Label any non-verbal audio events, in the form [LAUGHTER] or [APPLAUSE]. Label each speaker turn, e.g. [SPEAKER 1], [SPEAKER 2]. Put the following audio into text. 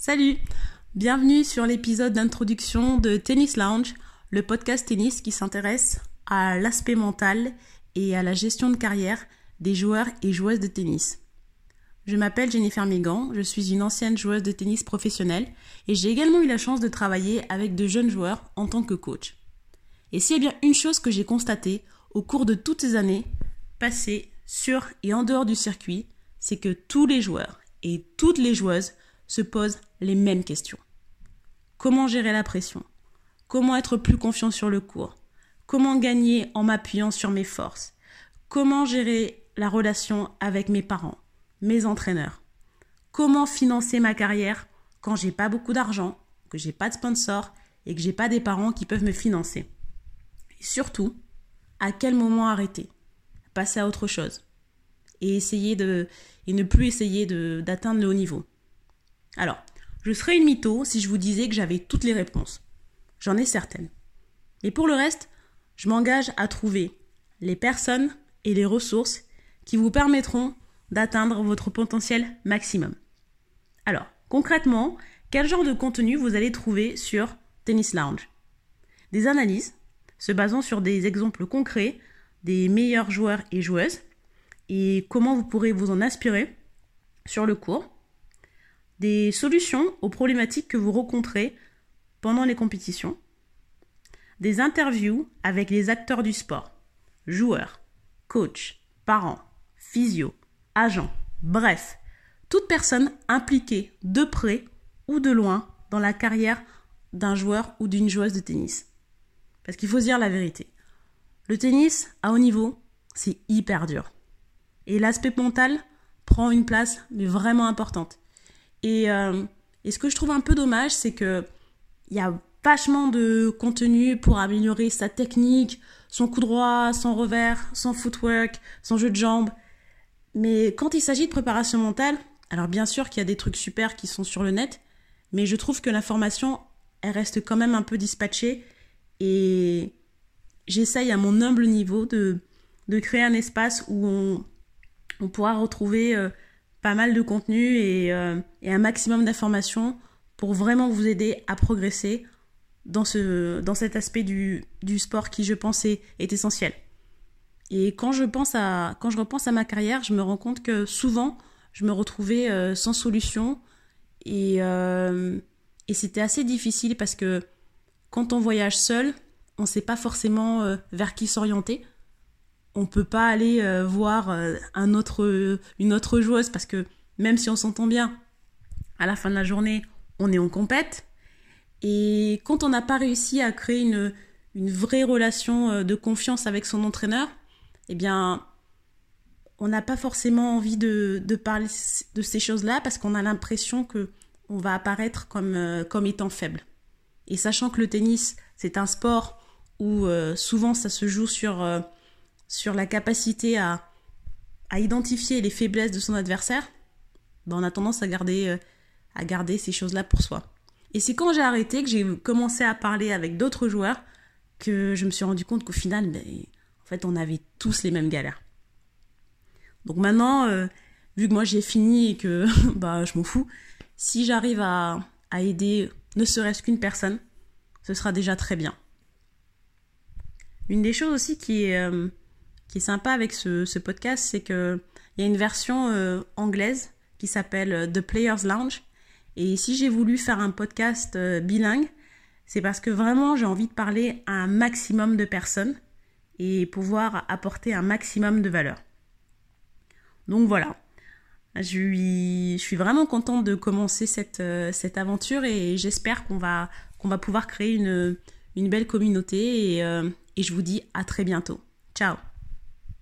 [SPEAKER 1] Salut Bienvenue sur l'épisode d'introduction de Tennis Lounge, le podcast tennis qui s'intéresse à l'aspect mental et à la gestion de carrière des joueurs et joueuses de tennis. Je m'appelle Jennifer Megan, je suis une ancienne joueuse de tennis professionnelle et j'ai également eu la chance de travailler avec de jeunes joueurs en tant que coach. Et s'il y a bien une chose que j'ai constatée au cours de toutes ces années passées sur et en dehors du circuit, c'est que tous les joueurs et toutes les joueuses se posent les mêmes questions. Comment gérer la pression? Comment être plus confiant sur le cours? Comment gagner en m'appuyant sur mes forces? Comment gérer la relation avec mes parents, mes entraîneurs? Comment financer ma carrière quand j'ai pas beaucoup d'argent, que j'ai pas de sponsor et que j'ai pas des parents qui peuvent me financer? Et surtout, à quel moment arrêter? Passer à autre chose? Et essayer de et ne plus essayer d'atteindre le haut niveau? Alors, je serais une mytho si je vous disais que j'avais toutes les réponses. J'en ai certaines. Mais pour le reste, je m'engage à trouver les personnes et les ressources qui vous permettront d'atteindre votre potentiel maximum. Alors, concrètement, quel genre de contenu vous allez trouver sur Tennis Lounge? Des analyses se basant sur des exemples concrets des meilleurs joueurs et joueuses et comment vous pourrez vous en inspirer sur le cours, des solutions aux problématiques que vous rencontrez pendant les compétitions, des interviews avec les acteurs du sport, joueurs, coachs, parents, physio, agents, bref, toute personne impliquée de près ou de loin dans la carrière d'un joueur ou d'une joueuse de tennis. Parce qu'il faut se dire la vérité. Le tennis, à haut niveau, c'est hyper dur. Et l'aspect mental prend une place vraiment importante. Et, euh, et, ce que je trouve un peu dommage, c'est que il y a vachement de contenu pour améliorer sa technique, son coup droit, son revers, son footwork, son jeu de jambes. Mais quand il s'agit de préparation mentale, alors bien sûr qu'il y a des trucs super qui sont sur le net, mais je trouve que l'information, elle reste quand même un peu dispatchée et j'essaye à mon humble niveau de, de créer un espace où on, on pourra retrouver euh, pas mal de contenu euh, et, un maximum d'informations pour vraiment vous aider à progresser dans, ce, dans cet aspect du, sport qui, je pense, est, essentiel. Et quand je, pense à, quand je repense à ma carrière, je me rends compte que souvent, je me retrouvais euh, sans solution et, et c'était assez difficile parce que quand on voyage seul, on ne sait pas forcément vers qui s'orienter on peut pas aller euh, voir euh, un autre, une autre joueuse parce que même si on s'entend bien, à la fin de la journée, on est en compète. Et quand on n'a pas réussi à créer une, une vraie relation euh, de confiance avec son entraîneur, eh bien, on n'a pas forcément envie de, parler de ces choses-là parce qu'on a l'impression que on va apparaître comme, comme étant faible. Et sachant que le tennis, c'est un sport où souvent ça se joue sur sur la capacité à, identifier les faiblesses de son adversaire, ben on a tendance à garder, euh, à garder ces choses-là pour soi. Et c'est quand j'ai arrêté que j'ai commencé à parler avec d'autres joueurs que je me suis rendu compte qu'au final, ben, en fait, on avait tous les mêmes galères. Donc maintenant, euh, vu que moi j'ai fini et que [LAUGHS] bah, je m'en fous, si j'arrive à, à aider ne serait-ce qu'une personne, ce sera déjà très bien. Une des choses aussi qui est, euh, sympa avec ce, podcast, c'est qu'il y a une version euh, anglaise qui s'appelle euh, The Players Lounge. Et si j'ai voulu faire un podcast euh, bilingue, c'est parce que vraiment j'ai envie de parler à un maximum de personnes et pouvoir apporter un maximum de valeur. Donc voilà. Je suis, vraiment contente de commencer cette, cette aventure et j'espère qu'on va, va pouvoir créer une, une belle communauté et je vous dis à très bientôt. Ciao